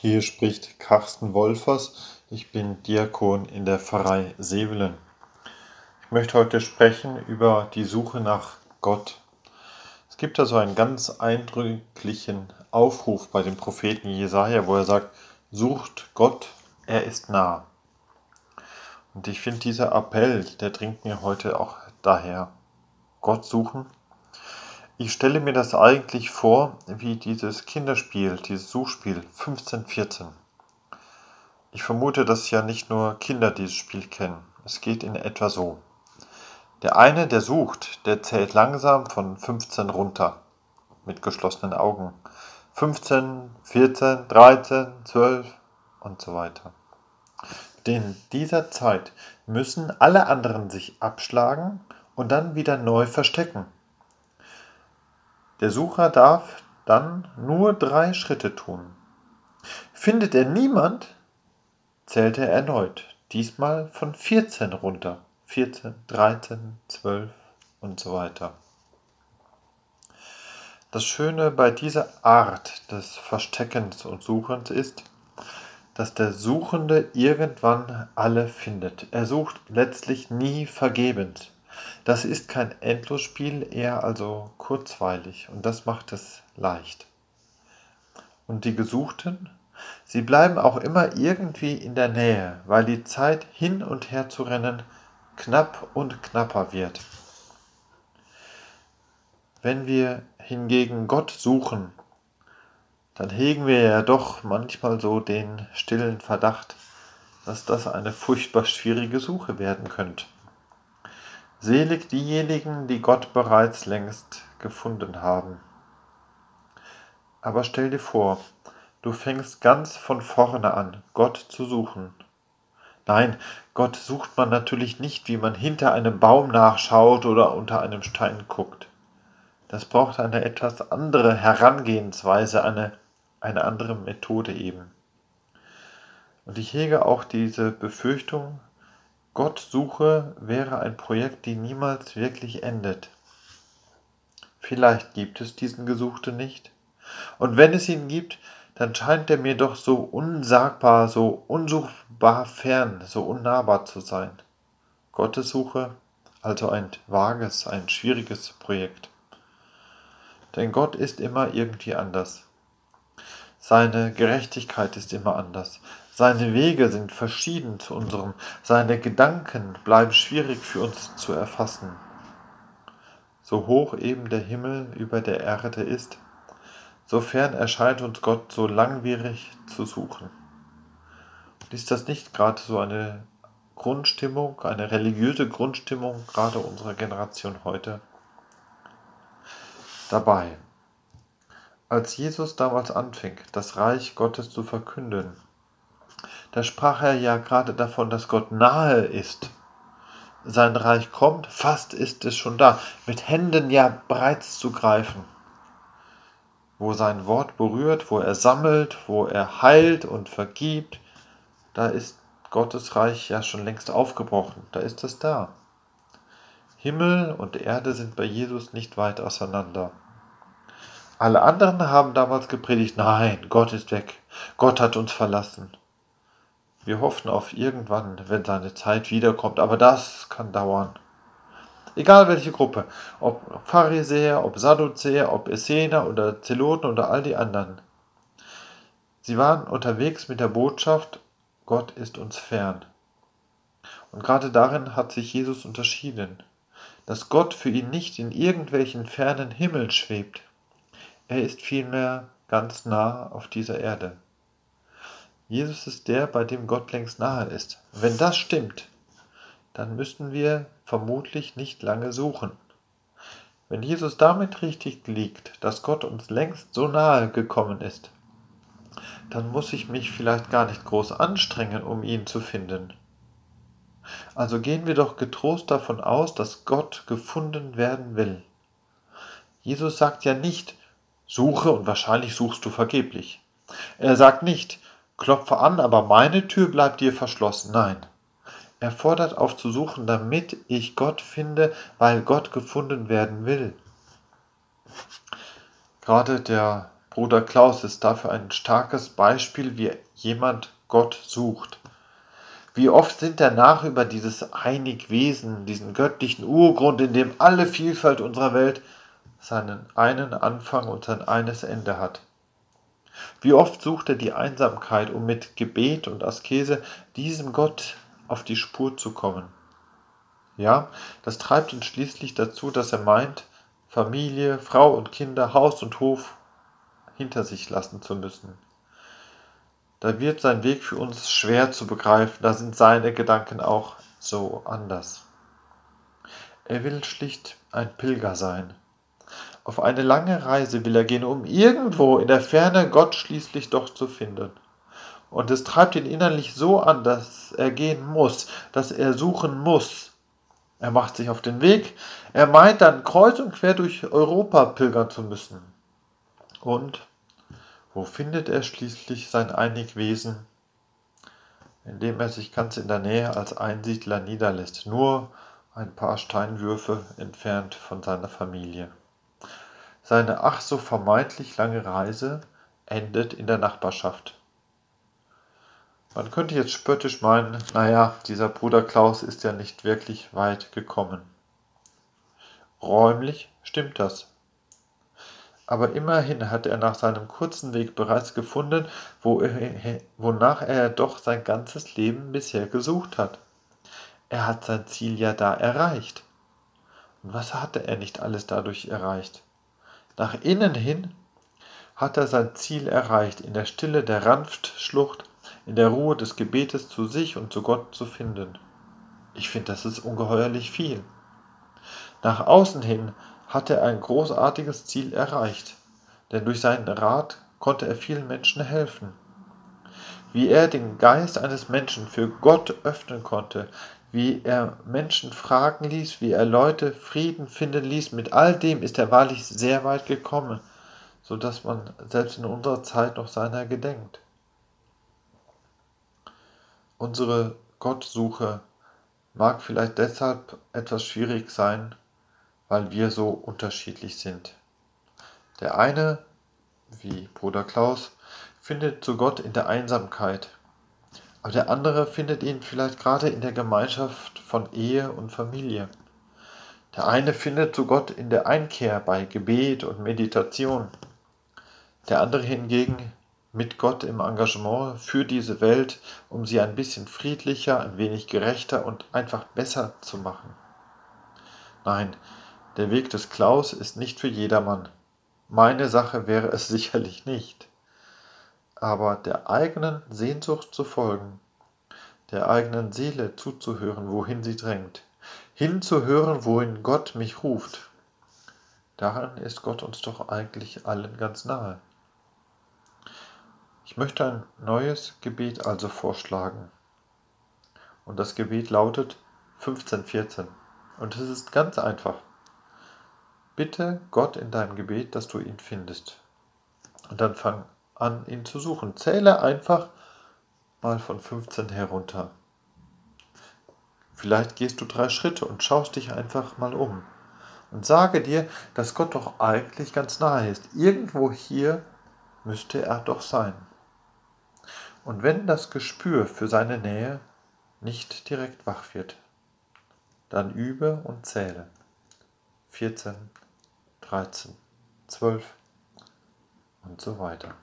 Hier spricht Carsten Wolfers. Ich bin Diakon in der Pfarrei Sevelen. Ich möchte heute sprechen über die Suche nach Gott. Es gibt da so einen ganz eindrücklichen Aufruf bei dem Propheten Jesaja, wo er sagt: Sucht Gott, er ist nah. Und ich finde, dieser Appell, der dringt mir heute auch daher. Gott suchen, ich stelle mir das eigentlich vor wie dieses Kinderspiel, dieses Suchspiel 1514. Ich vermute, dass ja nicht nur Kinder dieses Spiel kennen. Es geht in etwa so. Der eine, der sucht, der zählt langsam von 15 runter, mit geschlossenen Augen. 15, 14, 13, 12 und so weiter. In dieser Zeit müssen alle anderen sich abschlagen und dann wieder neu verstecken. Der Sucher darf dann nur drei Schritte tun. Findet er niemand, zählt er erneut, diesmal von 14 runter. 14, 13, 12 und so weiter. Das Schöne bei dieser Art des Versteckens und Suchens ist, dass der Suchende irgendwann alle findet. Er sucht letztlich nie vergebens. Das ist kein Endlosspiel, eher also kurzweilig und das macht es leicht. Und die Gesuchten, sie bleiben auch immer irgendwie in der Nähe, weil die Zeit hin und her zu rennen knapp und knapper wird. Wenn wir hingegen Gott suchen, dann hegen wir ja doch manchmal so den stillen Verdacht, dass das eine furchtbar schwierige Suche werden könnte. Selig diejenigen, die Gott bereits längst gefunden haben. Aber stell dir vor, du fängst ganz von vorne an, Gott zu suchen. Nein, Gott sucht man natürlich nicht, wie man hinter einem Baum nachschaut oder unter einem Stein guckt. Das braucht eine etwas andere Herangehensweise, eine, eine andere Methode eben. Und ich hege auch diese Befürchtung, Gottsuche wäre ein Projekt, die niemals wirklich endet. Vielleicht gibt es diesen Gesuchten nicht. Und wenn es ihn gibt, dann scheint er mir doch so unsagbar, so unsuchbar fern, so unnahbar zu sein. Gottessuche, also ein vages, ein schwieriges Projekt. Denn Gott ist immer irgendwie anders. Seine Gerechtigkeit ist immer anders. Seine Wege sind verschieden zu unserem. Seine Gedanken bleiben schwierig für uns zu erfassen. So hoch eben der Himmel über der Erde ist, so fern erscheint uns Gott so langwierig zu suchen. Und ist das nicht gerade so eine Grundstimmung, eine religiöse Grundstimmung gerade unserer Generation heute? Dabei, als Jesus damals anfing, das Reich Gottes zu verkünden, da sprach er ja gerade davon, dass Gott nahe ist. Sein Reich kommt, fast ist es schon da, mit Händen ja bereits zu greifen. Wo sein Wort berührt, wo er sammelt, wo er heilt und vergibt, da ist Gottes Reich ja schon längst aufgebrochen, da ist es da. Himmel und Erde sind bei Jesus nicht weit auseinander. Alle anderen haben damals gepredigt, nein, Gott ist weg, Gott hat uns verlassen. Wir hoffen auf irgendwann, wenn seine Zeit wiederkommt, aber das kann dauern. Egal welche Gruppe, ob Pharisäer, ob Sadduzäer, ob Essener oder Zeloten oder all die anderen. Sie waren unterwegs mit der Botschaft, Gott ist uns fern. Und gerade darin hat sich Jesus unterschieden, dass Gott für ihn nicht in irgendwelchen fernen Himmeln schwebt. Er ist vielmehr ganz nah auf dieser Erde. Jesus ist der, bei dem Gott längst nahe ist. Wenn das stimmt, dann müssten wir vermutlich nicht lange suchen. Wenn Jesus damit richtig liegt, dass Gott uns längst so nahe gekommen ist, dann muss ich mich vielleicht gar nicht groß anstrengen, um ihn zu finden. Also gehen wir doch getrost davon aus, dass Gott gefunden werden will. Jesus sagt ja nicht, suche und wahrscheinlich suchst du vergeblich. Er sagt nicht, Klopfe an, aber meine Tür bleibt dir verschlossen. Nein. Er fordert auf zu suchen, damit ich Gott finde, weil Gott gefunden werden will. Gerade der Bruder Klaus ist dafür ein starkes Beispiel, wie jemand Gott sucht. Wie oft sind danach über dieses Einigwesen, diesen göttlichen Urgrund, in dem alle Vielfalt unserer Welt seinen einen Anfang und sein eines Ende hat. Wie oft sucht er die Einsamkeit, um mit Gebet und Askese diesem Gott auf die Spur zu kommen. Ja, das treibt ihn schließlich dazu, dass er meint, Familie, Frau und Kinder, Haus und Hof hinter sich lassen zu müssen. Da wird sein Weg für uns schwer zu begreifen, da sind seine Gedanken auch so anders. Er will schlicht ein Pilger sein. Auf eine lange Reise will er gehen, um irgendwo in der Ferne Gott schließlich doch zu finden. Und es treibt ihn innerlich so an, dass er gehen muss, dass er suchen muss. Er macht sich auf den Weg, er meint dann kreuz und quer durch Europa pilgern zu müssen. Und wo findet er schließlich sein Einigwesen? Indem er sich ganz in der Nähe als Einsiedler niederlässt, nur ein paar Steinwürfe entfernt von seiner Familie. Seine ach so vermeintlich lange Reise endet in der Nachbarschaft. Man könnte jetzt spöttisch meinen, naja, dieser Bruder Klaus ist ja nicht wirklich weit gekommen. Räumlich stimmt das. Aber immerhin hat er nach seinem kurzen Weg bereits gefunden, wo er, wonach er doch sein ganzes Leben bisher gesucht hat. Er hat sein Ziel ja da erreicht. Und was hatte er nicht alles dadurch erreicht? Nach innen hin hat er sein Ziel erreicht, in der Stille der Ranftschlucht in der Ruhe des Gebetes zu sich und zu Gott zu finden. Ich finde, das ist ungeheuerlich viel. Nach außen hin hat er ein großartiges Ziel erreicht, denn durch seinen Rat konnte er vielen Menschen helfen. Wie er den Geist eines Menschen für Gott öffnen konnte, wie er Menschen fragen ließ, wie er Leute Frieden finden ließ, mit all dem ist er wahrlich sehr weit gekommen, so dass man selbst in unserer Zeit noch seiner gedenkt. Unsere Gottsuche mag vielleicht deshalb etwas schwierig sein, weil wir so unterschiedlich sind. Der eine, wie Bruder Klaus, findet zu Gott in der Einsamkeit, aber der andere findet ihn vielleicht gerade in der Gemeinschaft von Ehe und Familie. Der eine findet zu Gott in der Einkehr bei Gebet und Meditation. Der andere hingegen mit Gott im Engagement für diese Welt, um sie ein bisschen friedlicher, ein wenig gerechter und einfach besser zu machen. Nein, der Weg des Klaus ist nicht für jedermann. Meine Sache wäre es sicherlich nicht. Aber der eigenen Sehnsucht zu folgen, der eigenen Seele zuzuhören, wohin sie drängt, hinzuhören, wohin Gott mich ruft, daran ist Gott uns doch eigentlich allen ganz nahe. Ich möchte ein neues Gebet also vorschlagen. Und das Gebet lautet 1514. Und es ist ganz einfach. Bitte Gott in deinem Gebet, dass du ihn findest. Und dann fang an, ihn zu suchen. Zähle einfach mal von 15 herunter. Vielleicht gehst du drei Schritte und schaust dich einfach mal um. Und sage dir, dass Gott doch eigentlich ganz nahe ist. Irgendwo hier müsste er doch sein. Und wenn das Gespür für seine Nähe nicht direkt wach wird, dann übe und zähle. 14, 13, 12 und so weiter.